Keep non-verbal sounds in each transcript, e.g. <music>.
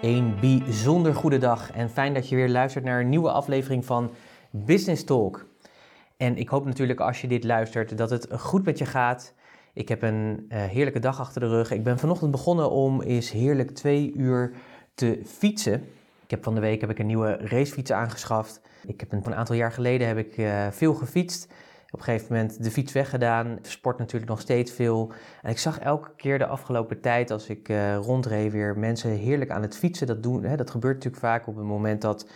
Een bijzonder goede dag en fijn dat je weer luistert naar een nieuwe aflevering van Business Talk. En ik hoop natuurlijk als je dit luistert dat het goed met je gaat. Ik heb een uh, heerlijke dag achter de rug. Ik ben vanochtend begonnen om eens heerlijk twee uur te fietsen. Ik heb van de week heb ik een nieuwe racefiets aangeschaft. Ik heb een, een aantal jaar geleden heb ik uh, veel gefietst op een gegeven moment de fiets weggedaan. Sport natuurlijk nog steeds veel. En ik zag elke keer de afgelopen tijd als ik uh, rondreed weer mensen heerlijk aan het fietsen. Dat, doen, hè, dat gebeurt natuurlijk vaak op het moment dat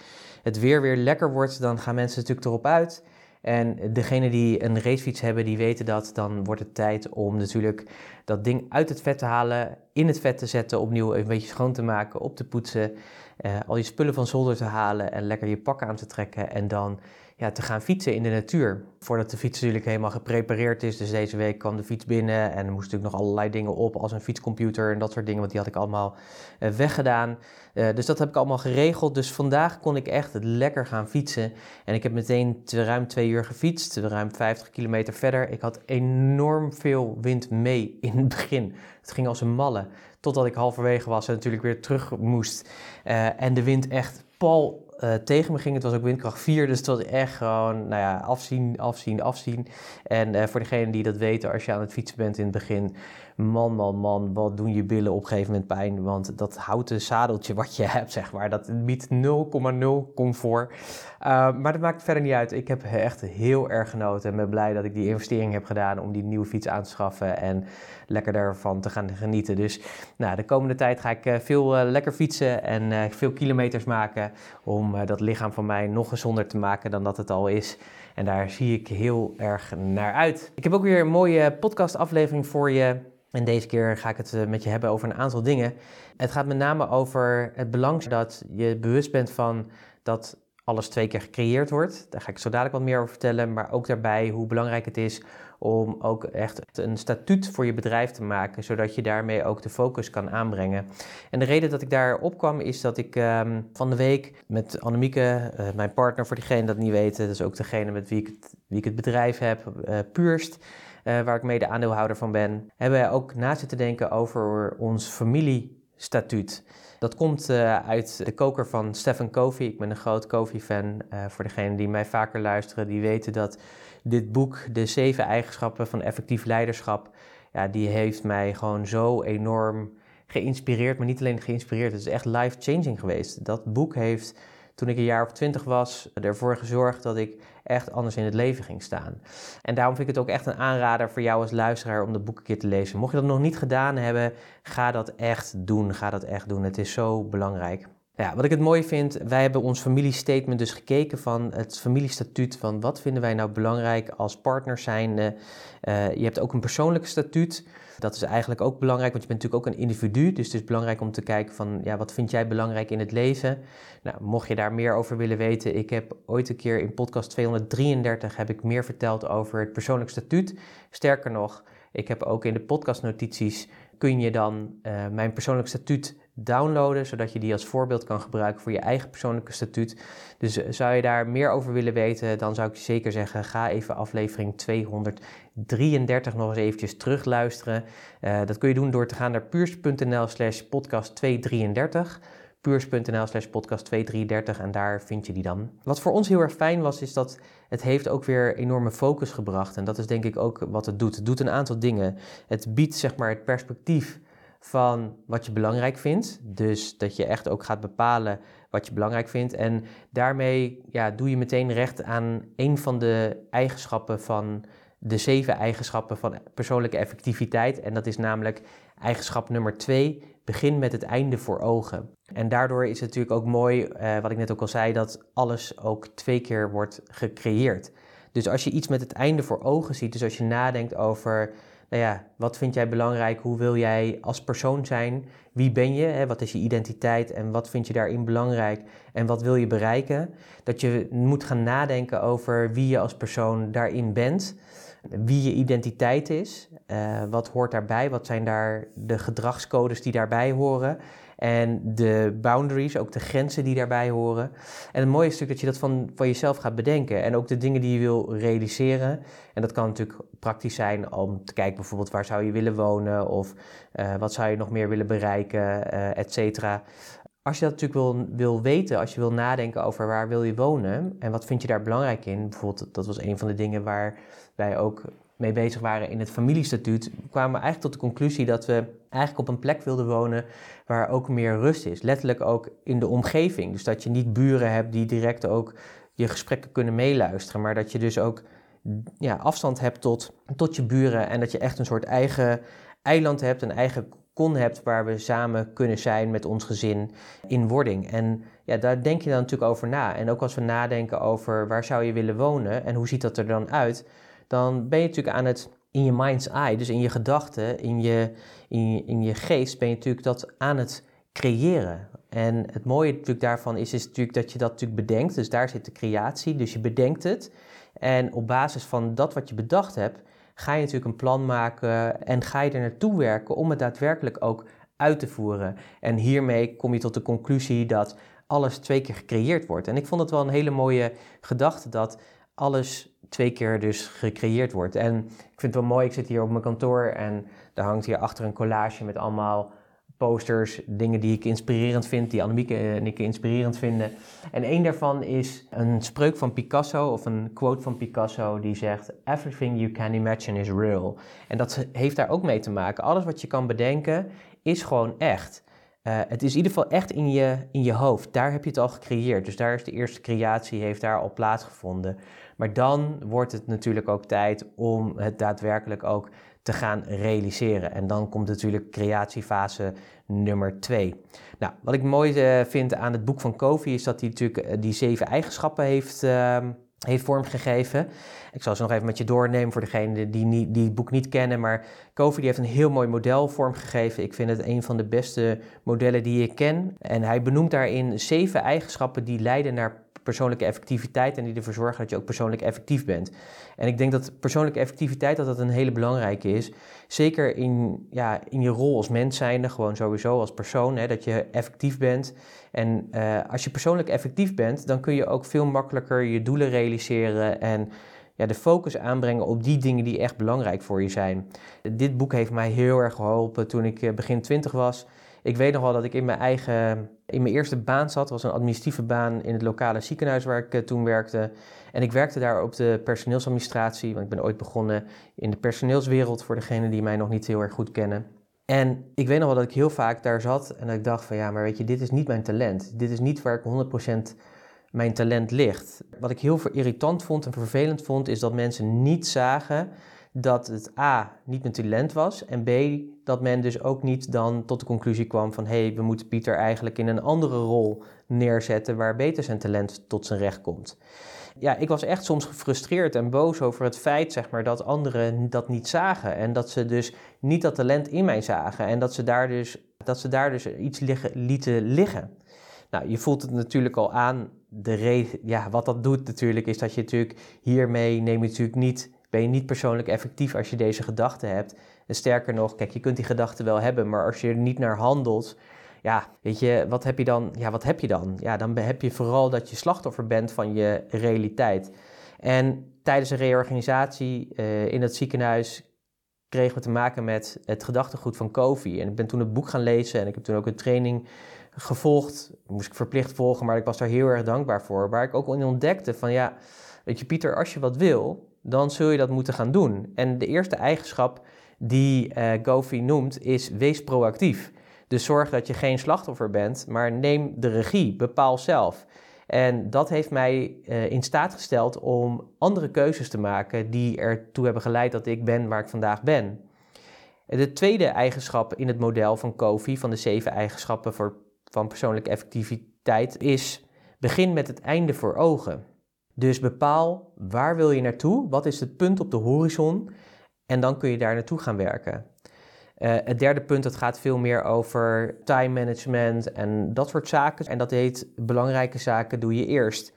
het weer weer lekker wordt. Dan gaan mensen natuurlijk erop uit. En degene die een racefiets hebben, die weten dat. Dan wordt het tijd om natuurlijk dat ding uit het vet te halen, in het vet te zetten, opnieuw een beetje schoon te maken, op te poetsen. Uh, al je spullen van zolder te halen en lekker je pak aan te trekken. En dan ja, te gaan fietsen in de natuur. Voordat de fiets natuurlijk helemaal geprepareerd is. Dus deze week kwam de fiets binnen en er moesten natuurlijk nog allerlei dingen op, als een fietscomputer en dat soort dingen, want die had ik allemaal uh, weggedaan. Uh, dus dat heb ik allemaal geregeld. Dus vandaag kon ik echt lekker gaan fietsen. En ik heb meteen te, ruim twee uur gefietst, ruim 50 kilometer verder. Ik had enorm veel wind mee in het begin. Het ging als een malle. Totdat ik halverwege was en natuurlijk weer terug moest. Uh, en de wind echt pal uh, tegen me ging. Het was ook windkracht 4, dus het was echt gewoon, nou ja, afzien, afzien, afzien. En uh, voor degenen die dat weten, als je aan het fietsen bent in het begin, man, man, man, wat doen je billen op een gegeven moment pijn. Want dat houten zadeltje wat je <laughs> hebt, zeg maar, dat biedt 0,0 comfort. Uh, maar dat maakt verder niet uit. Ik heb echt heel erg genoten en ben blij dat ik die investering heb gedaan om die nieuwe fiets aan te schaffen en lekker daarvan te gaan genieten. Dus nou, de komende tijd ga ik veel lekker fietsen en veel kilometers maken om dat lichaam van mij nog gezonder te maken dan dat het al is. En daar zie ik heel erg naar uit. Ik heb ook weer een mooie podcastaflevering voor je. En deze keer ga ik het met je hebben over een aantal dingen. Het gaat met name over het belang dat je bewust bent van dat alles twee keer gecreëerd wordt. Daar ga ik zo dadelijk wat meer over vertellen. Maar ook daarbij hoe belangrijk het is om ook echt een statuut voor je bedrijf te maken, zodat je daarmee ook de focus kan aanbrengen. En de reden dat ik daar opkwam is dat ik um, van de week met Annemieke, uh, mijn partner voor diegenen dat niet weten, dat is ook degene met wie ik het, wie ik het bedrijf heb, uh, Purst, uh, waar ik mede aandeelhouder van ben, hebben wij ook na zitten denken over ons familiestatuut. Dat komt uit de koker van Stephen Covey. Ik ben een groot. Uh, voor degenen die mij vaker luisteren, die weten dat dit boek, De Zeven Eigenschappen van Effectief Leiderschap, ja, die heeft mij gewoon zo enorm geïnspireerd. Maar niet alleen geïnspireerd, het is echt life-changing geweest. Dat boek heeft, toen ik een jaar of twintig was, ervoor gezorgd dat ik echt anders in het leven ging staan. En daarom vind ik het ook echt een aanrader voor jou als luisteraar om dat boek een keer te lezen. Mocht je dat nog niet gedaan hebben, ga dat echt doen. Ga dat echt doen. Het is zo belangrijk. Ja, wat ik het mooi vind, wij hebben ons familiestatement dus gekeken van het familiestatuut van wat vinden wij nou belangrijk als partners zijnde. Uh, je hebt ook een persoonlijk statuut. Dat is eigenlijk ook belangrijk, want je bent natuurlijk ook een individu. Dus het is belangrijk om te kijken van, ja, wat vind jij belangrijk in het leven? Nou, mocht je daar meer over willen weten, ik heb ooit een keer in podcast 233 heb ik meer verteld over het persoonlijk statuut. Sterker nog, ik heb ook in de podcastnotities kun je dan uh, mijn persoonlijk statuut downloaden, zodat je die als voorbeeld kan gebruiken voor je eigen persoonlijke statuut. Dus zou je daar meer over willen weten, dan zou ik je zeker zeggen, ga even aflevering 233 nog eens eventjes terugluisteren. Uh, dat kun je doen door te gaan naar puurs.nl slash podcast 233 puurs.nl slash podcast 233 en daar vind je die dan. Wat voor ons heel erg fijn was, is dat het heeft ook weer enorme focus gebracht. En dat is denk ik ook wat het doet. Het doet een aantal dingen. Het biedt zeg maar het perspectief van wat je belangrijk vindt. Dus dat je echt ook gaat bepalen wat je belangrijk vindt. En daarmee ja, doe je meteen recht aan een van de eigenschappen van de zeven eigenschappen van persoonlijke effectiviteit. En dat is namelijk eigenschap nummer twee: begin met het einde voor ogen. En daardoor is het natuurlijk ook mooi, uh, wat ik net ook al zei, dat alles ook twee keer wordt gecreëerd. Dus als je iets met het einde voor ogen ziet, dus als je nadenkt over nou ja, wat vind jij belangrijk? Hoe wil jij als persoon zijn? Wie ben je? Hè? Wat is je identiteit en wat vind je daarin belangrijk? En wat wil je bereiken? Dat je moet gaan nadenken over wie je als persoon daarin bent, wie je identiteit is, uh, wat hoort daarbij, wat zijn daar de gedragscodes die daarbij horen. En de boundaries, ook de grenzen die daarbij horen. En het mooie is natuurlijk dat je dat van, van jezelf gaat bedenken. En ook de dingen die je wil realiseren. En dat kan natuurlijk praktisch zijn om te kijken bijvoorbeeld waar zou je willen wonen. Of uh, wat zou je nog meer willen bereiken, uh, et cetera. Als je dat natuurlijk wil, wil weten, als je wil nadenken over waar wil je wonen en wat vind je daar belangrijk in. Bijvoorbeeld, dat was een van de dingen waar wij ook mee bezig waren in het familiestatuut, kwamen we eigenlijk tot de conclusie dat we eigenlijk op een plek wilden wonen waar ook meer rust is. Letterlijk ook in de omgeving. Dus dat je niet buren hebt die direct ook je gesprekken kunnen meeluisteren, maar dat je dus ook ja, afstand hebt tot, tot je buren en dat je echt een soort eigen eiland hebt, een eigen kon hebt waar we samen kunnen zijn met ons gezin in wording. En ja, daar denk je dan natuurlijk over na. En ook als we nadenken over waar zou je willen wonen en hoe ziet dat er dan uit, dan ben je natuurlijk aan het in je mind's eye, dus in je gedachten, in je, in je, in je geest, ben je natuurlijk dat aan het creëren. En het mooie natuurlijk daarvan is, is natuurlijk dat je dat natuurlijk bedenkt. Dus daar zit de creatie. Dus je bedenkt het. En op basis van dat wat je bedacht hebt, ga je natuurlijk een plan maken en ga je er naartoe werken om het daadwerkelijk ook uit te voeren. En hiermee kom je tot de conclusie dat alles twee keer gecreëerd wordt. En ik vond het wel een hele mooie gedachte dat alles twee keer dus gecreëerd wordt. En ik vind het wel mooi, ik zit hier op mijn kantoor en daar hangt hier achter een collage met allemaal posters, dingen die ik inspirerend vind, die Annemieke en ik inspirerend vinden. En een daarvan is een spreuk van Picasso of een quote van Picasso die zegt: Everything you can imagine is real. En dat heeft daar ook mee te maken. Alles wat je kan bedenken is gewoon echt. Uh, het is in ieder geval echt in je, in je hoofd. Daar heb je het al gecreëerd. Dus daar is de eerste creatie, heeft daar al plaatsgevonden. Maar dan wordt het natuurlijk ook tijd om het daadwerkelijk ook te gaan realiseren. En dan komt natuurlijk creatiefase nummer twee. Nou, wat ik mooi uh, vind aan het boek van Kofi is dat hij natuurlijk uh, die zeven eigenschappen heeft, uh, heeft vormgegeven. Ik zal ze nog even met je doornemen voor degenen die, die het boek niet kennen. Maar Kofi die heeft een heel mooi model vormgegeven. Ik vind het een van de beste modellen die ik ken. En hij benoemt daarin zeven eigenschappen die leiden naar persoonlijke effectiviteit en die ervoor zorgen dat je ook persoonlijk effectief bent. En ik denk dat persoonlijke effectiviteit dat dat een hele belangrijke is. Zeker in, ja, in je rol als mens zijnde, gewoon sowieso als persoon, hè, dat je effectief bent. En uh, als je persoonlijk effectief bent, dan kun je ook veel makkelijker je doelen realiseren en ja, de focus aanbrengen op die dingen die echt belangrijk voor je zijn. Dit boek heeft mij heel erg geholpen toen ik eh, begin twintig was. Ik weet nog wel dat ik in mijn eigen, in mijn eerste baan zat. Was een administratieve baan in het lokale ziekenhuis waar ik eh, toen werkte. En ik werkte daar op de personeelsadministratie, want ik ben ooit begonnen in de personeelswereld voor degenen die mij nog niet heel erg goed kennen. En ik weet nog wel dat ik heel vaak daar zat en dat ik dacht van ja, maar weet je, dit is niet mijn talent. Dit is niet waar ik 100% mijn talent ligt. Wat ik heel irritant vond en vervelend vond, is dat mensen niet zagen dat het A niet talent was en B dat men dus ook niet dan tot de conclusie kwam van hé, hey, we moeten Pieter eigenlijk in een andere rol neerzetten waar beter zijn talent tot zijn recht komt. Ja, ik was echt soms gefrustreerd en boos over het feit zeg maar, dat anderen dat niet zagen en dat ze dus niet dat talent in mij zagen en dat ze daar dus, dat ze daar dus iets liggen, lieten liggen. Nou, je voelt het natuurlijk al aan. De ja, wat dat doet natuurlijk is dat je natuurlijk hiermee neem je natuurlijk niet ben je niet persoonlijk effectief als je deze gedachten hebt. En sterker nog, kijk, je kunt die gedachten wel hebben, maar als je er niet naar handelt, ja, weet je, wat heb je dan? Ja, wat heb je dan? Ja, dan heb je vooral dat je slachtoffer bent van je realiteit. En tijdens een reorganisatie uh, in het ziekenhuis kregen we te maken met het gedachtegoed van Kofi. En ik ben toen het boek gaan lezen en ik heb toen ook een training gevolgd. moest ik verplicht volgen, maar ik was daar heel erg dankbaar voor. Waar ik ook in ontdekte van ja, weet je Pieter, als je wat wil, dan zul je dat moeten gaan doen. En de eerste eigenschap die uh, noemt, is wees proactief. Dus zorg dat je geen slachtoffer bent, maar neem de regie, bepaal zelf. En dat heeft mij uh, in staat gesteld om andere keuzes te maken die ertoe hebben geleid dat ik ben waar ik vandaag ben. De tweede eigenschap in het model van Kofi, van de zeven eigenschappen voor, van persoonlijke effectiviteit, is begin met het einde voor ogen. Dus bepaal waar wil je naartoe, wat is het punt op de horizon en dan kun je daar naartoe gaan werken. Uh, het derde punt, dat gaat veel meer over time management en dat soort zaken. En dat heet belangrijke zaken doe je eerst.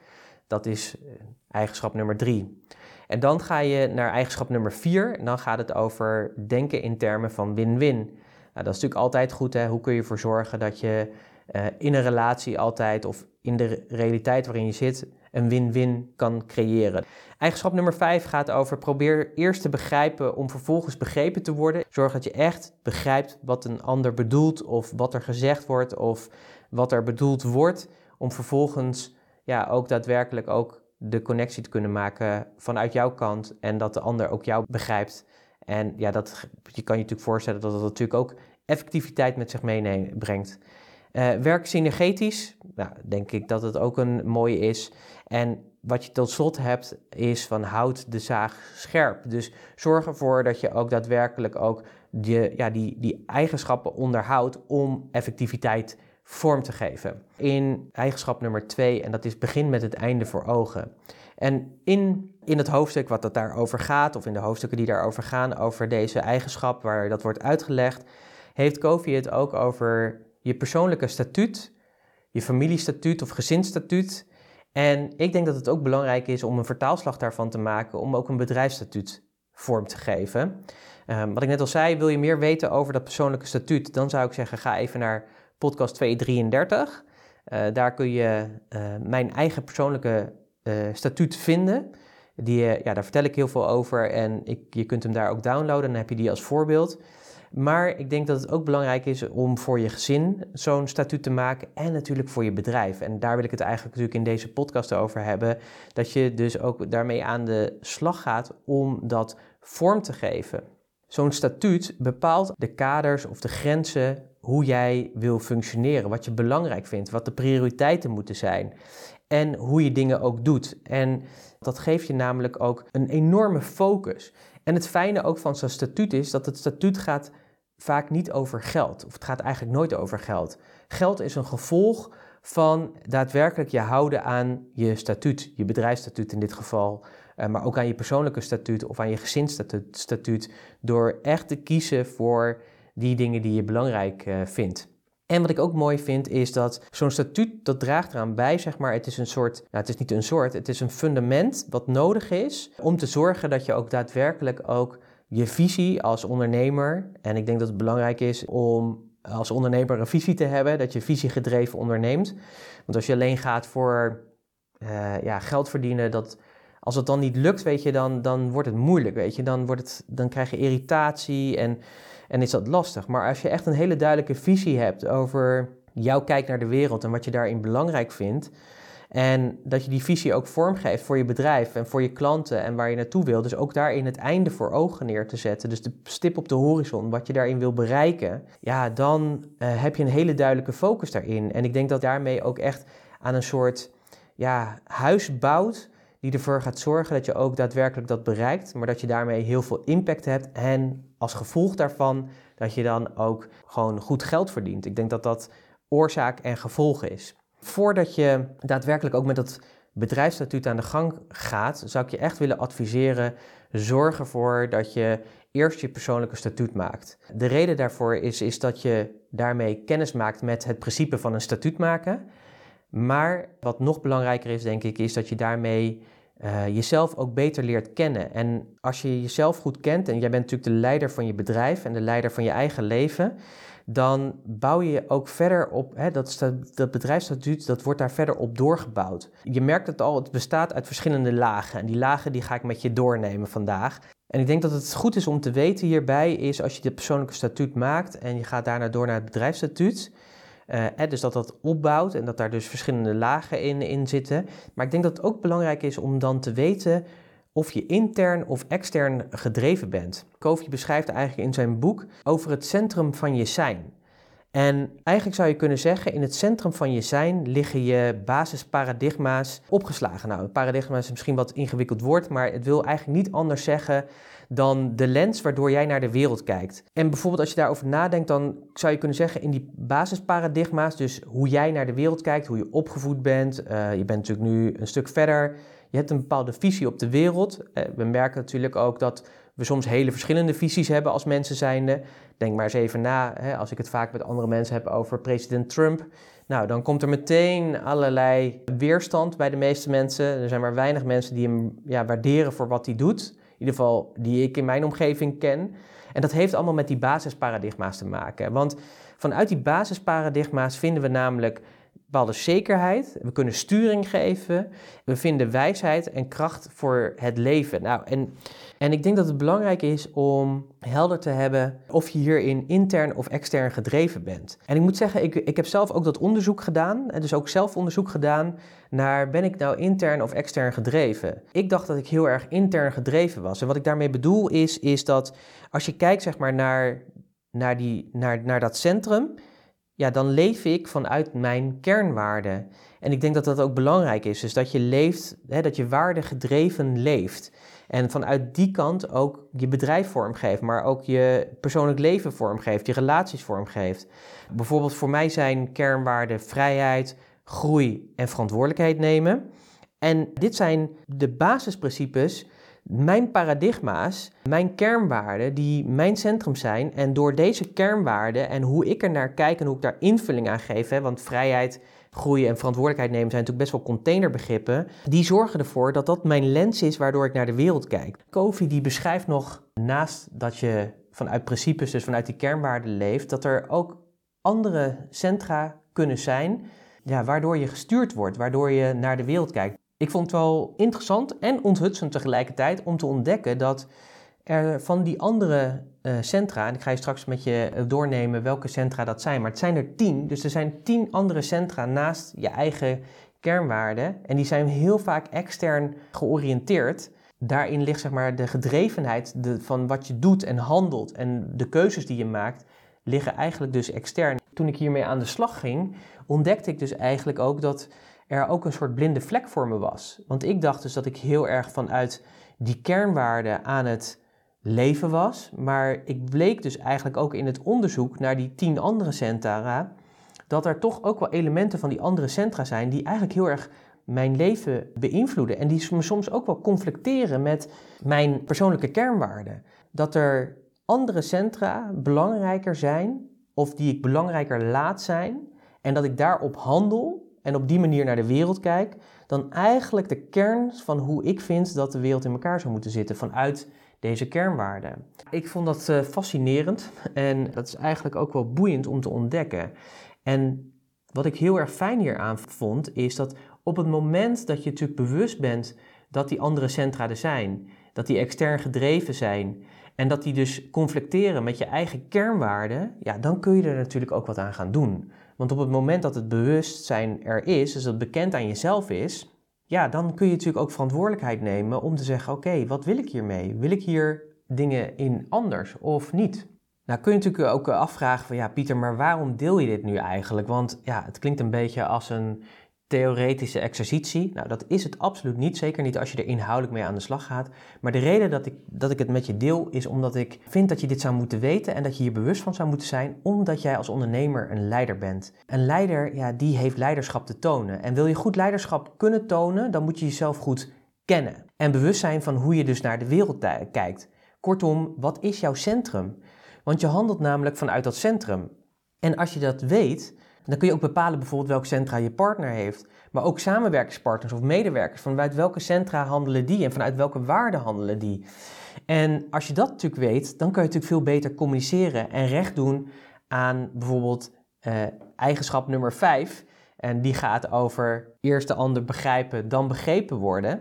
Dat is eh, eigenschap nummer drie. En dan ga je naar eigenschap nummer vier. En dan gaat het over denken in termen van win-win. Nou, dat is natuurlijk altijd goed. Hè? Hoe kun je ervoor zorgen dat je uh, in een relatie altijd of in de realiteit waarin je zit een win-win kan creëren. Eigenschap nummer 5 gaat over probeer eerst te begrijpen om vervolgens begrepen te worden. Zorg dat je echt begrijpt wat een ander bedoelt of wat er gezegd wordt of wat er bedoeld wordt om vervolgens ja, ook daadwerkelijk ook de connectie te kunnen maken vanuit jouw kant en dat de ander ook jou begrijpt. En ja, dat, je kan je natuurlijk voorstellen dat dat natuurlijk ook effectiviteit met zich meebrengt. Uh, werk synergetisch, nou, denk ik dat het ook een mooie is. En wat je tot slot hebt is van houd de zaag scherp. Dus zorg ervoor dat je ook daadwerkelijk ook die, ja, die, die eigenschappen onderhoudt om effectiviteit vorm te geven. In eigenschap nummer twee, en dat is begin met het einde voor ogen. En in, in het hoofdstuk wat dat daarover gaat, of in de hoofdstukken die daarover gaan, over deze eigenschap waar dat wordt uitgelegd, heeft Kofi het ook over je persoonlijke statuut, je familiestatuut of gezinsstatuut. En ik denk dat het ook belangrijk is om een vertaalslag daarvan te maken, om ook een bedrijfsstatuut vorm te geven. Um, wat ik net al zei, wil je meer weten over dat persoonlijke statuut, dan zou ik zeggen, ga even naar podcast 233. Uh, eh, daar kun je uh, mijn eigen persoonlijke uh, statuut vinden. Die, ja, daar vertel ik heel veel over en ik, je kunt hem daar ook downloaden. Dan heb je die als voorbeeld. Maar ik denk dat het ook belangrijk is om voor je gezin zo'n statuut te maken en natuurlijk voor je bedrijf. En daar wil ik het eigenlijk natuurlijk in deze podcast over hebben. Dat je dus ook daarmee aan de slag gaat om dat vorm te geven. Zo'n statuut bepaalt de kaders of de grenzen hoe jij wil functioneren, wat je belangrijk vindt, wat de prioriteiten moeten zijn en hoe je dingen ook doet. En dat geeft je namelijk ook een enorme focus. En het fijne ook van zo'n statuut is dat het statuut gaat vaak niet over geld. Of het gaat eigenlijk nooit over geld. Geld is een gevolg van daadwerkelijk je houden aan je statuut, je bedrijfsstatuut in dit geval, eh, maar ook aan je persoonlijke statuut of aan je gezinsstatuut, door echt te kiezen voor die dingen die je belangrijk uh, vindt. En wat ik ook mooi vind is dat zo'n statuut dat draagt eraan bij, zeg maar, het is een soort, nou het is niet een soort, het is een fundament wat nodig is om te zorgen dat je ook daadwerkelijk ook je visie als ondernemer, en ik denk dat het belangrijk is om als ondernemer een visie te hebben, dat je visiegedreven onderneemt. Want als je alleen gaat voor uh, ja, geld verdienen, dat, als het dan niet lukt, weet je, dan, dan wordt het moeilijk, weet je. Dan, wordt het, dan krijg je irritatie en, en is dat lastig. Maar als je echt een hele duidelijke visie hebt over jouw kijk naar de wereld en wat je daarin belangrijk vindt, en dat je die visie ook vormgeeft voor je bedrijf en voor je klanten en waar je naartoe wil. Dus ook daarin het einde voor ogen neer te zetten. Dus de stip op de horizon, wat je daarin wil bereiken. Ja, dan uh, heb je een hele duidelijke focus daarin. En ik denk dat daarmee ook echt aan een soort ja, huis bouwt. Die ervoor gaat zorgen dat je ook daadwerkelijk dat bereikt. Maar dat je daarmee heel veel impact hebt. En als gevolg daarvan dat je dan ook gewoon goed geld verdient. Ik denk dat dat oorzaak en gevolg is. Voordat je daadwerkelijk ook met dat bedrijfsstatuut aan de gang gaat, zou ik je echt willen adviseren: zorg ervoor dat je eerst je persoonlijke statuut maakt. De reden daarvoor is, is dat je daarmee kennis maakt met het principe van een statuut maken. Maar wat nog belangrijker is, denk ik, is dat je daarmee uh, jezelf ook beter leert kennen. En als je jezelf goed kent, en jij bent natuurlijk de leider van je bedrijf en de leider van je eigen leven, dan bouw je ook verder op, hè, dat, dat bedrijfsstatuut, dat wordt daar verder op doorgebouwd. Je merkt het al, het bestaat uit verschillende lagen. En die lagen die ga ik met je doornemen vandaag. En ik denk dat het goed is om te weten hierbij is als je dit persoonlijke statuut maakt en je gaat daarna door naar het bedrijfsstatuut. Uh, dus dat dat opbouwt en dat daar dus verschillende lagen in, in zitten. Maar ik denk dat het ook belangrijk is om dan te weten of je intern of extern gedreven bent. Covey beschrijft eigenlijk in zijn boek over het centrum van je zijn. En eigenlijk zou je kunnen zeggen, in het centrum van je zijn liggen je basisparadigma's opgeslagen. Nou, paradigma is misschien wat ingewikkeld woord, maar het wil eigenlijk niet anders zeggen dan de lens waardoor jij naar de wereld kijkt. En bijvoorbeeld als je daarover nadenkt, dan zou je kunnen zeggen in die basisparadigma's, dus hoe jij naar de wereld kijkt, hoe je opgevoed bent. Uh, je bent natuurlijk nu een stuk verder. Je hebt een bepaalde visie op de wereld. Uh, we merken natuurlijk ook dat we soms hele verschillende visies hebben als mensen zijnde. Denk maar eens even na, hè, als ik het vaak met andere mensen heb over president Trump. Nou, dan komt er meteen allerlei weerstand bij de meeste mensen. Er zijn maar weinig mensen die hem ja, waarderen voor wat hij doet. In ieder geval die ik in mijn omgeving ken. En dat heeft allemaal met die basisparadigma's te maken. Want vanuit die basisparadigma's vinden we namelijk bepaalde zekerheid. We kunnen sturing geven. We vinden wijsheid en kracht voor het leven. Nou, en, en ik denk dat het belangrijk is om helder te hebben of je hierin intern of extern gedreven bent. En ik moet zeggen, ik, ik heb zelf ook dat onderzoek gedaan. Dus ook zelf onderzoek gedaan naar ben ik nou intern of extern gedreven. Ik dacht dat ik heel erg intern gedreven was. En wat ik daarmee bedoel is, is dat als je kijkt zeg maar naar, naar, die, naar, naar dat centrum ja, dan leef ik vanuit mijn kernwaarden. En ik denk dat dat ook belangrijk is. Dus dat je leeft, hè, dat je waardegedreven leeft. En vanuit die kant ook je bedrijf vormgeeft, maar ook je persoonlijk leven vormgeeft, je relaties vormgeeft. Bijvoorbeeld voor mij zijn kernwaarden vrijheid, groei en verantwoordelijkheid nemen. En dit zijn de basisprincipes mijn paradigma's, mijn kernwaarden, die mijn centrum zijn. En door deze kernwaarden en hoe ik er naar kijk en hoe ik daar invulling aan geef, want vrijheid, groei en verantwoordelijkheid nemen zijn natuurlijk best wel containerbegrippen, die zorgen ervoor dat dat mijn lens is waardoor ik naar de wereld kijk. Kofi die beschrijft nog, naast dat je vanuit principes, dus vanuit die kernwaarden leeft, dat er ook andere centra kunnen zijn ja, waardoor je gestuurd wordt, waardoor je naar de wereld kijkt. Ik vond het wel interessant en onthutsend tegelijkertijd om te ontdekken dat er van die andere uh, centra, en ik ga je straks met je eh, doornemen welke centra dat zijn, maar het zijn er tien, dus er zijn tien andere centra naast je eigen kernwaarden en die zijn heel vaak extern georiënteerd. Daarin ligt zeg maar de gedrevenheid de, van wat je doet en handelt en de keuzes die je maakt liggen eigenlijk dus extern. Toen ik hiermee aan de slag ging, ontdekte ik dus eigenlijk ook dat er ook een soort blinde vlek voor me was. Want ik dacht dus dat ik heel erg vanuit die kernwaarden aan het leven was. Maar ik bleek dus eigenlijk ook in het onderzoek naar die tien andere centra, dat er toch ook wel elementen van die andere centra zijn die eigenlijk heel erg mijn leven beïnvloeden. En die me soms ook wel conflicteren met mijn persoonlijke kernwaarden. Dat er andere centra belangrijker zijn, of die ik belangrijker laat zijn, en dat ik daarop handel en op die manier naar de wereld kijk, dan eigenlijk de kern van hoe ik vind dat de wereld in elkaar zou moeten zitten vanuit deze kernwaarden. Ik vond dat uh, fascinerend en dat is eigenlijk ook wel boeiend om te ontdekken. En wat ik heel erg fijn hieraan vond, is dat op het moment dat je natuurlijk bewust bent dat die andere centra er zijn, dat die extern gedreven zijn en dat die dus conflicteren met je eigen kernwaarden, ja, dan kun je er natuurlijk ook wat aan gaan doen. Want op het moment dat het bewustzijn er is, dus dat het bekend aan jezelf is, ja, dan kun je natuurlijk ook verantwoordelijkheid nemen om te zeggen: oké, wat wil ik hiermee? Wil ik hier dingen in anders of niet? Nou kun je natuurlijk ook afvragen van ja, Pieter, maar waarom deel je dit nu eigenlijk? Want ja, het klinkt een beetje als een theoretische exercitie. Nou, dat is het absoluut niet. Zeker niet als je er inhoudelijk mee aan de slag gaat. Maar de reden dat ik, dat ik het met je deel is omdat ik vind dat je dit zou moeten weten en dat je hier bewust van zou moeten zijn, omdat jij als ondernemer een leider bent. Een leider, ja, die heeft leiderschap te tonen. En wil je goed leiderschap kunnen tonen, dan moet je jezelf goed kennen. En bewust zijn van hoe je dus naar de wereld kijkt. Kortom, wat is jouw centrum? Want je handelt namelijk vanuit dat centrum. En als je dat weet, dan kun je ook bepalen bijvoorbeeld welk centra je partner heeft. Maar ook samenwerkingspartners of medewerkers. Vanuit welke centra handelen die en vanuit welke waarden handelen die. En als je dat natuurlijk weet, dan kun je natuurlijk veel beter communiceren en recht doen aan bijvoorbeeld eh, eigenschap nummer 5. En die gaat over eerst de ander begrijpen, dan begrepen worden.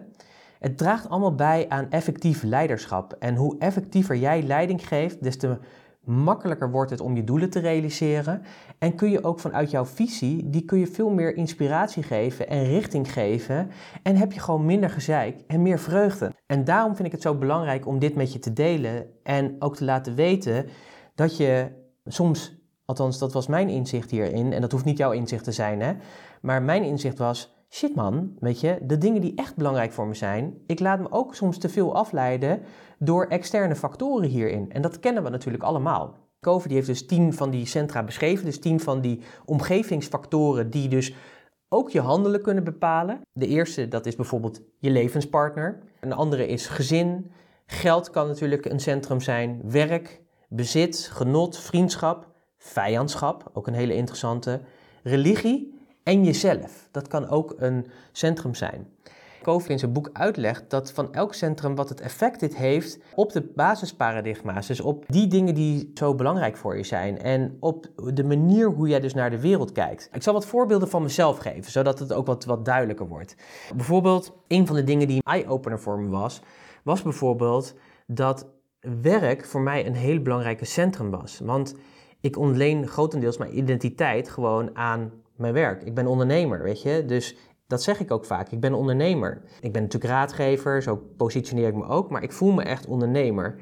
Het draagt allemaal bij aan effectief leiderschap. En hoe effectiever jij leiding geeft, des te makkelijker wordt het om je doelen te realiseren. En kun je ook vanuit jouw visie, die kun je veel meer inspiratie geven en richting geven. En heb je gewoon minder gezeik en meer vreugde. En daarom vind ik het zo belangrijk om dit met je te delen en ook te laten weten dat je soms, althans dat was mijn inzicht hierin, en dat hoeft niet jouw inzicht te zijn, hè, maar mijn inzicht was, shit man, weet je, de dingen die echt belangrijk voor me zijn, ik laat me ook soms te veel afleiden door externe factoren hierin. En dat kennen we natuurlijk allemaal. COVID heeft dus tien van die centra beschreven, dus tien van die omgevingsfactoren die dus ook je handelen kunnen bepalen. De eerste, dat is bijvoorbeeld je levenspartner. Een andere is gezin. Geld kan natuurlijk een centrum zijn. Werk, bezit, genot, vriendschap, vijandschap, ook een hele interessante. Religie en jezelf. Dat kan ook een centrum zijn. Covey in zijn boek uitlegt dat van elk centrum wat het effect dit heeft op de basisparadigma's. Dus op die dingen die zo belangrijk voor je zijn. En op de manier hoe jij dus naar de wereld kijkt. Ik zal wat voorbeelden van mezelf geven, zodat het ook wat, wat duidelijker wordt. Bijvoorbeeld, een van de dingen die een eye-opener voor me was, was bijvoorbeeld dat werk voor mij een heel belangrijke centrum was. Want ik ontleen grotendeels mijn identiteit gewoon aan mijn werk. Ik ben ondernemer, weet je. Dus dat zeg ik ook vaak. Ik ben ondernemer. Ik ben natuurlijk raadgever, zo positioneer ik me ook, maar ik voel me echt ondernemer.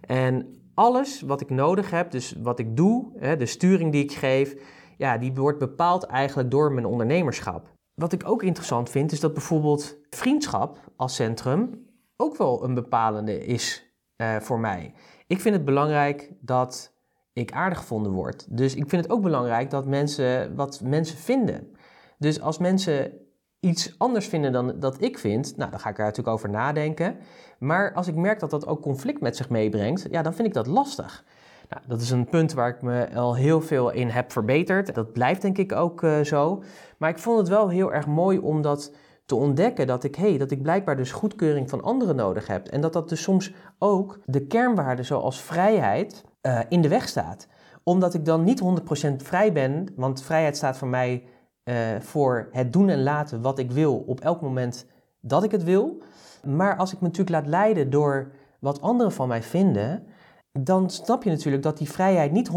En alles wat ik nodig heb, dus wat ik doe, de sturing die ik geef, ja, die wordt bepaald eigenlijk door mijn ondernemerschap. Wat ik ook interessant vind, is dat bijvoorbeeld vriendschap als centrum ook wel een bepalende is uh, voor mij. Ik vind het belangrijk dat ik aardig gevonden word. Dus ik vind het ook belangrijk dat mensen wat mensen vinden. Dus als mensen iets anders vinden dan dat ik vind, nou, dan ga ik er natuurlijk over nadenken. Maar als ik merk dat dat ook conflict met zich meebrengt, ja, dan vind ik dat lastig. Nou, dat is een punt waar ik me al heel veel in heb verbeterd. Dat blijft denk ik ook uh, zo. Maar ik vond het wel heel erg mooi om dat te ontdekken dat ik, hey, dat ik blijkbaar dus goedkeuring van anderen nodig heb. En dat dat dus soms ook de kernwaarden zoals vrijheid uh, in de weg staat. Omdat ik dan niet 100% vrij ben, want vrijheid staat voor mij uh, voor het doen en laten wat ik wil op elk moment dat ik het wil. Maar als ik me natuurlijk laat leiden door wat anderen van mij vinden, dan snap je natuurlijk dat die vrijheid niet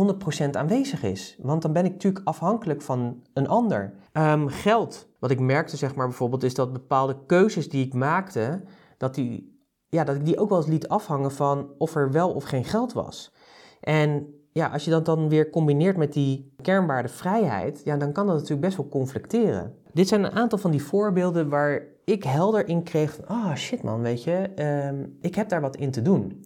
100% aanwezig is. Want dan ben ik natuurlijk afhankelijk van een ander. Um, geld, wat ik merkte zeg maar bijvoorbeeld, is dat bepaalde keuzes die ik maakte, dat, die, ja, dat ik die ook wel eens liet afhangen van of er wel of geen geld was. En ja, als je dat dan weer combineert met die kernwaarde vrijheid, ja, dan kan dat natuurlijk best wel conflicteren. Dit zijn een aantal van die voorbeelden waar ik helder in kreeg van, oh, shit man, weet je, ehm, ik heb daar wat in te doen.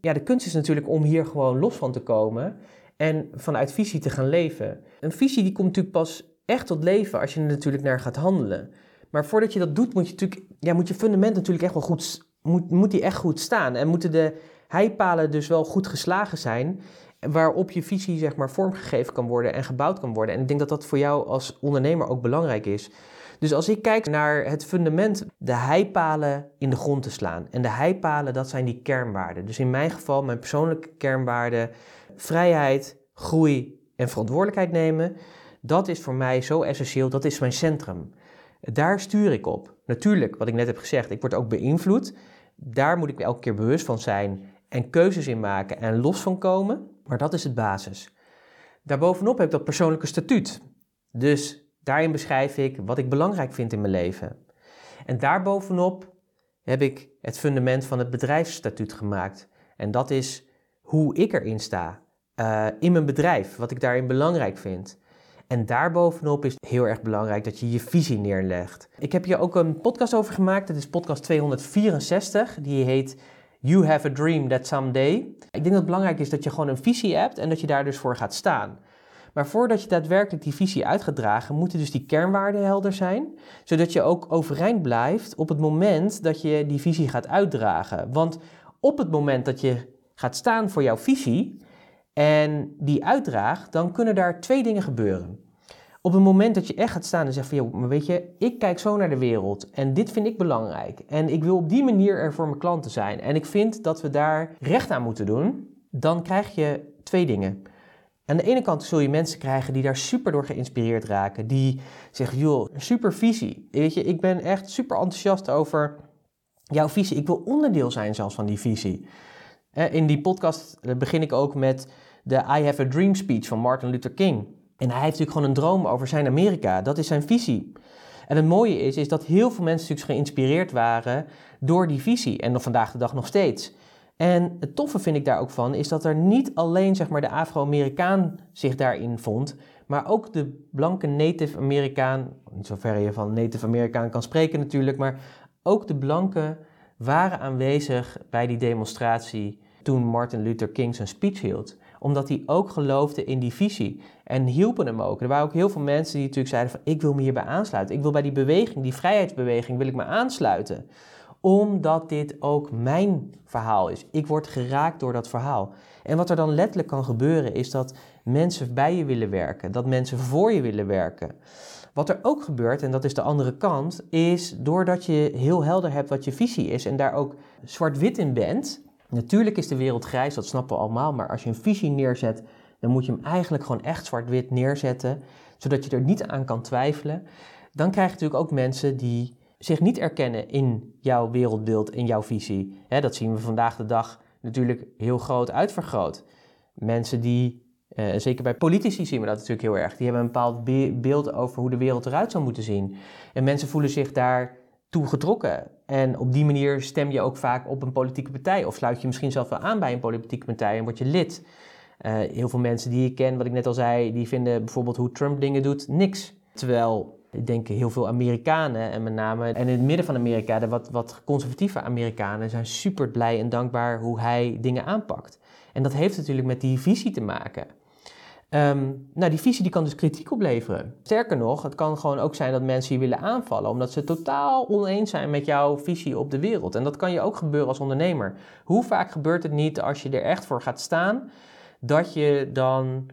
Ja, de kunst is natuurlijk om hier gewoon los van te komen en vanuit visie te gaan leven. Een visie die komt natuurlijk pas echt tot leven als je er natuurlijk naar gaat handelen. Maar voordat je dat doet, moet je natuurlijk, ja, moet je fundament natuurlijk echt wel goed, moet, moet die echt goed staan. En moeten de heipalen dus wel goed geslagen zijn waarop je visie zeg maar vormgegeven kan worden en gebouwd kan worden. En ik denk dat dat voor jou als ondernemer ook belangrijk is. Dus als ik kijk naar het fundament, de heipalen in de grond te slaan. En de heipalen, dat zijn die kernwaarden. Dus in mijn geval, mijn persoonlijke kernwaarden, vrijheid, groei en verantwoordelijkheid nemen. Dat is voor mij zo essentieel, dat is mijn centrum. Daar stuur ik op. Natuurlijk, wat ik net heb gezegd, ik word ook beïnvloed. Daar moet ik elke keer bewust van zijn en keuzes in maken en los van komen. Maar dat is het basis. Daarbovenop heb ik dat persoonlijke statuut. Dus daarin beschrijf ik wat ik belangrijk vind in mijn leven. En daarbovenop heb ik het fundament van het bedrijfsstatuut gemaakt. En dat is hoe ik erin sta. Uh, in mijn bedrijf, wat ik daarin belangrijk vind. En daarbovenop is het heel erg belangrijk dat je je visie neerlegt. Ik heb hier ook een podcast over gemaakt. Dat is podcast 264. Die heet You have a dream that someday. Ik denk dat het belangrijk is dat je gewoon een visie hebt en dat je daar dus voor gaat staan. Maar voordat je daadwerkelijk die visie uit gaat dragen, moeten dus die kernwaarden helder zijn, zodat je ook overeind blijft op het moment dat je die visie gaat uitdragen. Want op het moment dat je gaat staan voor jouw visie en die uitdraagt, dan kunnen daar twee dingen gebeuren. Op het moment dat je echt gaat staan en zegt van, joh, maar weet je, ik kijk zo naar de wereld en dit vind ik belangrijk. En ik wil op die manier er voor mijn klanten zijn. En ik vind dat we daar recht aan moeten doen. Dan krijg je twee dingen. Aan de ene kant zul je mensen krijgen die daar super door geïnspireerd raken. Die zeggen, joh, super visie. Weet je, ik ben echt super enthousiast over jouw visie. Ik wil onderdeel zijn zelfs van die visie. In die podcast begin ik ook met de I Have a Dream speech van Martin Luther King. En hij heeft natuurlijk gewoon een droom over zijn Amerika. Dat is zijn visie. En het mooie is, is dat heel veel mensen natuurlijk geïnspireerd waren door die visie. En nog vandaag de dag nog steeds. En het toffe vind ik daar ook van, is dat er niet alleen zeg maar, de Afro-Amerikaan zich daarin vond, maar ook de blanke Native Amerikaan, in zoverre je van Native Amerikaan kan spreken natuurlijk, maar ook de blanken waren aanwezig bij die demonstratie toen Martin Luther King zijn speech hield. Omdat hij ook geloofde in die visie en hielpen hem ook. Er waren ook heel veel mensen die natuurlijk zeiden van ik wil me hierbij aansluiten. Ik wil bij die beweging, die vrijheidsbeweging, wil ik me aansluiten. Omdat dit ook mijn verhaal is. Ik word geraakt door dat verhaal. En wat er dan letterlijk kan gebeuren is dat mensen bij je willen werken, dat mensen voor je willen werken. Wat er ook gebeurt, en dat is de andere kant, is doordat je heel helder hebt wat je visie is en daar ook zwart-wit in bent. Natuurlijk is de wereld grijs, dat snappen we allemaal, maar als je een visie neerzet, dan moet je hem eigenlijk gewoon echt zwart-wit neerzetten, zodat je er niet aan kan twijfelen. Dan krijg je natuurlijk ook mensen die zich niet erkennen in jouw wereldbeeld, in jouw visie. dat zien we vandaag de dag natuurlijk heel groot uitvergroot. Mensen die uh, zeker bij politici zien we dat natuurlijk heel erg. Die hebben een bepaald beeld over hoe de wereld eruit zou moeten zien. En mensen voelen zich daar toe getrokken. En op die manier stem je ook vaak op een politieke partij. Of sluit je misschien zelf wel aan bij een politieke partij en word je lid. Uh, heel veel mensen die ik ken, wat ik net al zei, die vinden bijvoorbeeld hoe Trump dingen doet niks. Terwijl ik denk heel veel Amerikanen, en met name en in het midden van Amerika, de wat, wat conservatieve Amerikanen, zijn super blij en dankbaar hoe hij dingen aanpakt. En dat heeft natuurlijk met die visie te maken. Um, nou, die visie die kan dus kritiek opleveren. Sterker nog, het kan gewoon ook zijn dat mensen je willen aanvallen omdat ze totaal oneens zijn met jouw visie op de wereld. En dat kan je ook gebeuren als ondernemer. Hoe vaak gebeurt het niet als je er echt voor gaat staan, dat je dan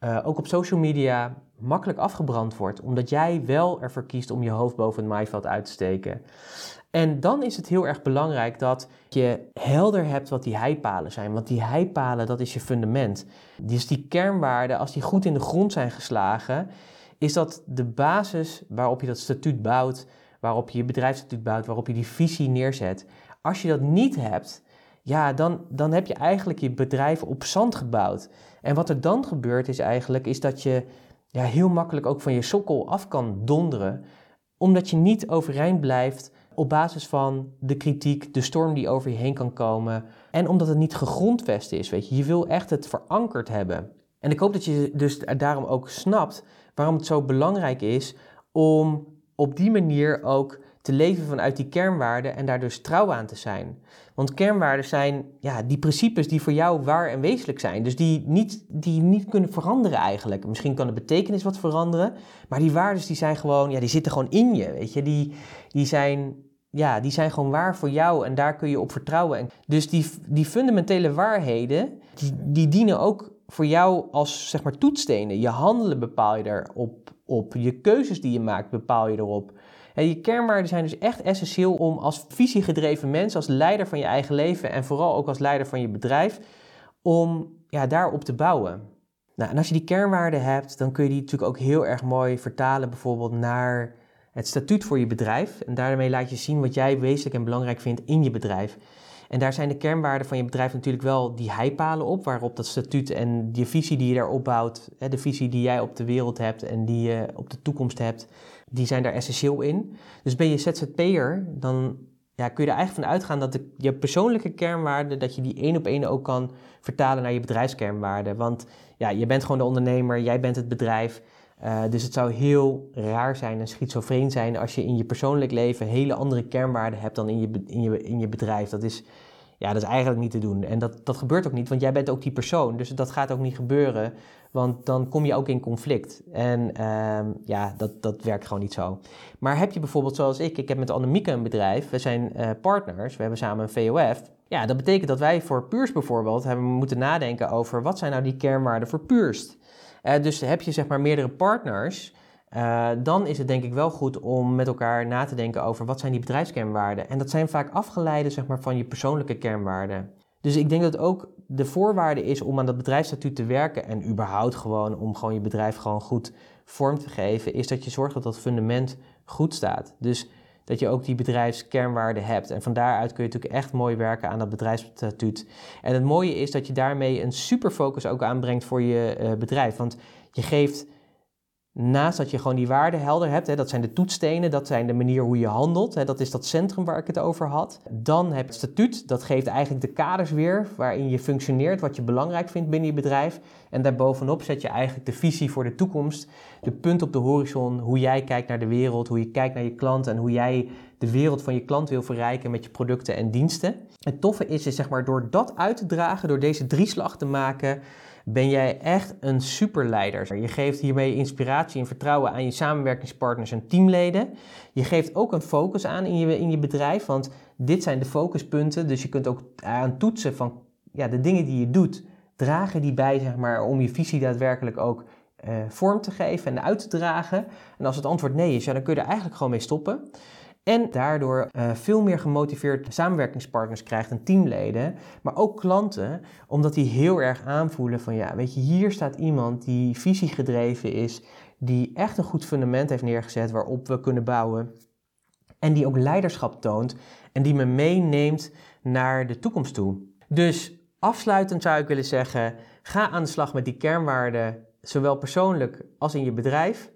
uh, ook op social media makkelijk afgebrand wordt, omdat jij wel ervoor kiest om je hoofd boven het maaiveld uit te steken. En dan is het heel erg belangrijk dat je helder hebt wat die heipalen zijn. Want die heipalen, dat is je fundament. Dus die kernwaarden, als die goed in de grond zijn geslagen, is dat de basis waarop je dat statuut bouwt, waarop je je bedrijfsstatuut bouwt, waarop je die visie neerzet. Als je dat niet hebt, ja, dan, dan heb je eigenlijk je bedrijf op zand gebouwd. En wat er dan gebeurt is eigenlijk, is dat je ja, heel makkelijk ook van je sokkel af kan donderen, omdat je niet overeind blijft op basis van de kritiek, de storm die over je heen kan komen. En omdat het niet gegrondvest is, weet je. Je wil echt het verankerd hebben. En ik hoop dat je dus daarom ook snapt waarom het zo belangrijk is om op die manier ook te leven vanuit die kernwaarden en daar dus trouw aan te zijn. Want kernwaarden zijn ja, die principes die voor jou waar en wezenlijk zijn. Dus die niet, die niet kunnen veranderen eigenlijk. Misschien kan de betekenis wat veranderen, maar die waarden die zijn gewoon, ja, die zitten gewoon in je, weet je. Die, die zijn ja, die zijn gewoon waar voor jou en daar kun je op vertrouwen. En dus die, die fundamentele waarheden, die, die dienen ook voor jou als zeg maar toetsstenen. Je handelen bepaal je erop op. Je keuzes die je maakt bepaal je erop. En je kernwaarden zijn dus echt essentieel om als visiegedreven mens, als leider van je eigen leven en vooral ook als leider van je bedrijf, om ja, daarop te bouwen. Nou, en als je die kernwaarden hebt, dan kun je die natuurlijk ook heel erg mooi vertalen bijvoorbeeld naar het statuut voor je bedrijf. En daarmee laat je zien wat jij wezenlijk en belangrijk vindt in je bedrijf. En daar zijn de kernwaarden van je bedrijf natuurlijk wel die heipalen op, waarop dat statuut en die visie die je daar opbouwt, de visie die jij op de wereld hebt en die je op de toekomst hebt, die zijn daar essentieel in. Dus ben je ZZP'er, dan ja, kun je er eigenlijk van uitgaan dat je persoonlijke kernwaarden, dat je die één op één ook kan vertalen naar je bedrijfskernwaarden. Want ja, je bent gewoon de ondernemer, jij bent het bedrijf. Uh, dus het zou heel raar zijn en schizofreen zijn als je in je persoonlijk leven hele andere kernwaarden hebt dan in je, in je, in je bedrijf. Dat is, ja, dat is eigenlijk niet te doen. En dat, dat gebeurt ook niet, want jij bent ook die persoon. Dus dat gaat ook niet gebeuren, want dan kom je ook in conflict. En uh, ja, dat, dat werkt gewoon niet zo. Maar heb je bijvoorbeeld zoals ik, ik heb met Annemieke een bedrijf, we zijn uh, partners, we hebben samen een VOF. Ja, dat betekent dat wij voor Puurs bijvoorbeeld hebben moeten nadenken over wat zijn nou die kernwaarden voor Puurst. Uh, dus heb je zeg maar meerdere partners, uh, dan is het denk ik wel goed om met elkaar na te denken over wat zijn die bedrijfskernwaarden. En dat zijn vaak afgeleide zeg maar, van je persoonlijke kernwaarden. Dus ik denk dat ook de voorwaarde is om aan dat bedrijfsstatuut te werken en überhaupt gewoon om gewoon je bedrijf gewoon goed vorm te geven, is dat je zorgt dat dat fundament goed staat. Dus dat je ook die bedrijfskernwaarden hebt. En van daaruit kun je natuurlijk echt mooi werken aan dat bedrijfsstatuut. En het mooie is dat je daarmee een super focus ook aanbrengt voor je uh, bedrijf. Want je geeft Naast dat je gewoon die waarden helder hebt, hè, dat zijn de toetsstenen, dat zijn de manier hoe je handelt, hè, dat is dat centrum waar ik het over had. Dan heb je het statuut, dat geeft eigenlijk de kaders weer waarin je functioneert, wat je belangrijk vindt binnen je bedrijf. En daarbovenop zet je eigenlijk de visie voor de toekomst, de punt op de horizon, hoe jij kijkt naar de wereld, hoe je kijkt naar je klant en hoe jij de wereld van je klant wil verrijken met je producten en diensten. Het toffe is, is zeg maar, door dat uit te dragen, door deze drieslag te maken, ben jij echt een superleider. Je geeft hiermee inspiratie en vertrouwen aan je samenwerkingspartners en teamleden. Je geeft ook een focus aan in je, in je bedrijf, want dit zijn de focuspunten. Dus je kunt ook aan toetsen van ja, de dingen die je doet, dragen die bij zeg maar, om je visie daadwerkelijk ook uh, vorm te geven en uit te dragen. En als het antwoord nee is, ja, dan kun je er eigenlijk gewoon mee stoppen. En daardoor uh, veel meer gemotiveerd samenwerkingspartners krijgt en teamleden, maar ook klanten, omdat die heel erg aanvoelen van ja, weet je, hier staat iemand die visiegedreven is, die echt een goed fundament heeft neergezet waarop we kunnen bouwen. En die ook leiderschap toont en die me meeneemt naar de toekomst toe. Dus afsluitend zou ik willen zeggen: ga aan de slag met die kernwaarden, zowel persoonlijk als in je bedrijf.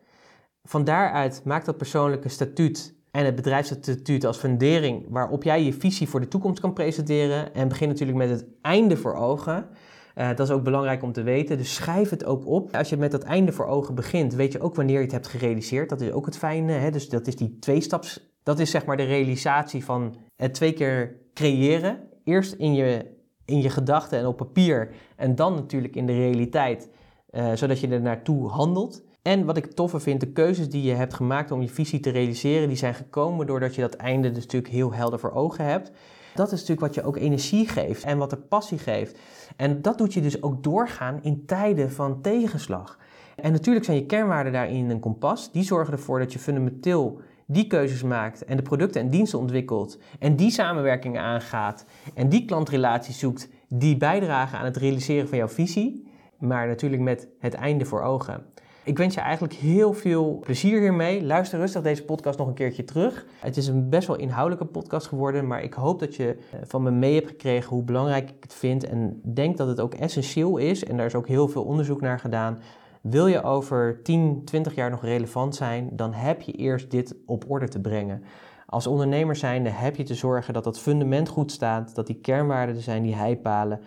Van daaruit maak dat persoonlijke statuut en het bedrijfsstatuut als fundering waarop jij je visie voor de toekomst kan presenteren. En begin natuurlijk met het einde voor ogen. Uh, dat is ook belangrijk om te weten. Dus schrijf het ook op. Als je met dat einde voor ogen begint, weet je ook wanneer je het hebt gerealiseerd. Dat is ook het fijne. Hè? Dus dat is die tweestaps. Dat is zeg maar de realisatie van het twee keer creëren. Eerst in je, in je gedachten en op papier. En dan natuurlijk in de realiteit. Uh, zodat je er naartoe handelt. En wat ik toffe vind, de keuzes die je hebt gemaakt om je visie te realiseren, die zijn gekomen doordat je dat einde dus natuurlijk heel helder voor ogen hebt. Dat is natuurlijk wat je ook energie geeft en wat er passie geeft. En dat doet je dus ook doorgaan in tijden van tegenslag. En natuurlijk zijn je kernwaarden daarin een kompas. Die zorgen ervoor dat je fundamenteel die keuzes maakt en de producten en diensten ontwikkelt en die samenwerkingen aangaat en die klantrelaties zoekt die bijdragen aan het realiseren van jouw visie, maar natuurlijk met het einde voor ogen. Ik wens je eigenlijk heel veel plezier hiermee. Luister rustig deze podcast nog een keertje terug. Het is een best wel inhoudelijke podcast geworden, maar ik hoop dat je eh, van me mee hebt gekregen hoe belangrijk ik het vind en denk dat het ook essentieel is. En daar is ook heel veel onderzoek naar gedaan. Wil je over 10, 20 jaar nog relevant zijn, dan heb je eerst dit op orde te brengen. Als ondernemer zijnde heb je te zorgen dat dat fundament goed staat, dat die kernwaarden er zijn die heipalen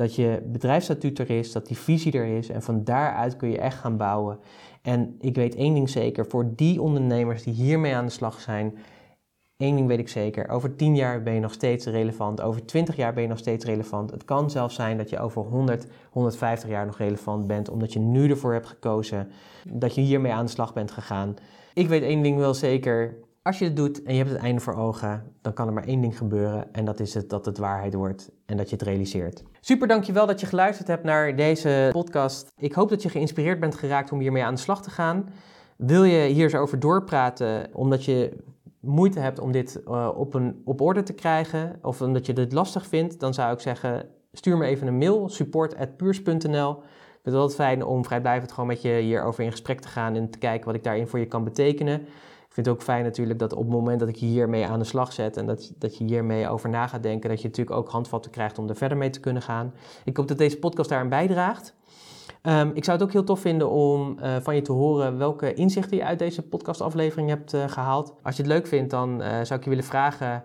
dat je bedrijfsstatuut er is, dat die visie er is en van daaruit kun je echt gaan bouwen. En ik weet één ding zeker, voor die ondernemers die hiermee aan de slag zijn, één ding weet ik zeker, over 10 jaar ben je nog steeds relevant, over 20 jaar ben je nog steeds relevant. Het kan zelfs zijn dat je over 100, 150 jaar nog relevant bent, omdat je nu ervoor hebt gekozen dat je hiermee aan de slag bent gegaan. Ik weet één ding wel zeker, als je het doet en je hebt het einde voor ogen, dan kan er maar één ding gebeuren. En dat is het dat het waarheid wordt en dat je het realiseert. Super, dankjewel dat je geluisterd hebt naar deze podcast. Ik hoop dat je geïnspireerd bent geraakt om hiermee aan de slag te gaan. Wil je hier zo over doorpraten, omdat je moeite hebt om dit uh, op, een, op orde te krijgen, of omdat je dit lastig vindt, dan zou ik zeggen, stuur me even een mail, support.puurs.nl. Ik vind het altijd fijn om vrijblijvend gewoon met je hierover in gesprek te gaan en te kijken wat ik daarin voor je kan betekenen. Ik vind het ook fijn natuurlijk dat op het moment dat ik hiermee aan de slag zet en dat, dat je hiermee over na gaat denken, dat je natuurlijk ook handvatten krijgt om er verder mee te kunnen gaan. Ik hoop dat deze podcast daaraan bijdraagt. Um, ik zou het ook heel tof vinden om uh, van je te horen welke inzichten je uit deze podcastaflevering hebt uh, gehaald. Als je het leuk vindt, dan uh, zou ik je willen vragen,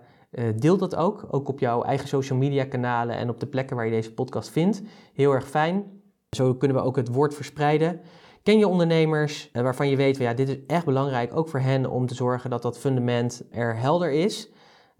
deel dat ook. Ook op jouw eigen social media kanalen en op de plekken waar je deze podcast vindt. Heel erg fijn. Zo kunnen we ook het woord verspreiden. Ken je ondernemers eh, waarvan je weet, van, ja, dit is echt belangrijk, ook voor hen, om te zorgen dat dat fundament er helder is.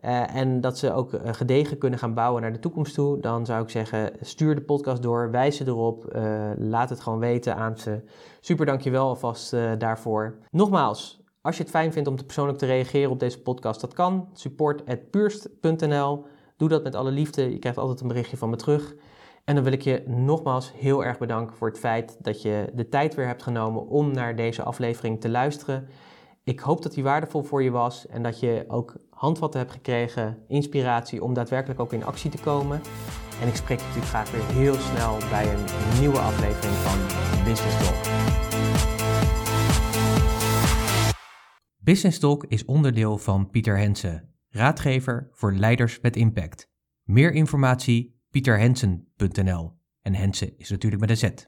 Uh, en dat ze ook uh, gedegen kunnen gaan bouwen naar de toekomst toe. Dan zou ik zeggen, stuur de podcast door, wijs ze erop, laat het gewoon weten aan ze. Super, dankjewel alvast daarvoor. Nogmaals, als je het fijn vindt om te persoonlijk te reageren op deze podcast, dat kan. Support@puurst.nl. Doe dat met alle liefde. Je krijgt altijd een berichtje van me terug. En dan wil ik je nogmaals heel erg bedanken voor het feit dat je de tijd weer hebt genomen om naar deze aflevering te luisteren. Ik hoop dat die waardevol voor je was en dat je ook handvatten hebt gekregen, inspiratie om daadwerkelijk ook in actie te komen. En ik spreek je natuurlijk graag weer heel snel bij een nieuwe aflevering van Business Talk. Business Talk is onderdeel van Pieter Hensen, raadgever voor leiders met impact. Meer informatie pieterhensen.nl en Hensen is natuurlijk met een Z.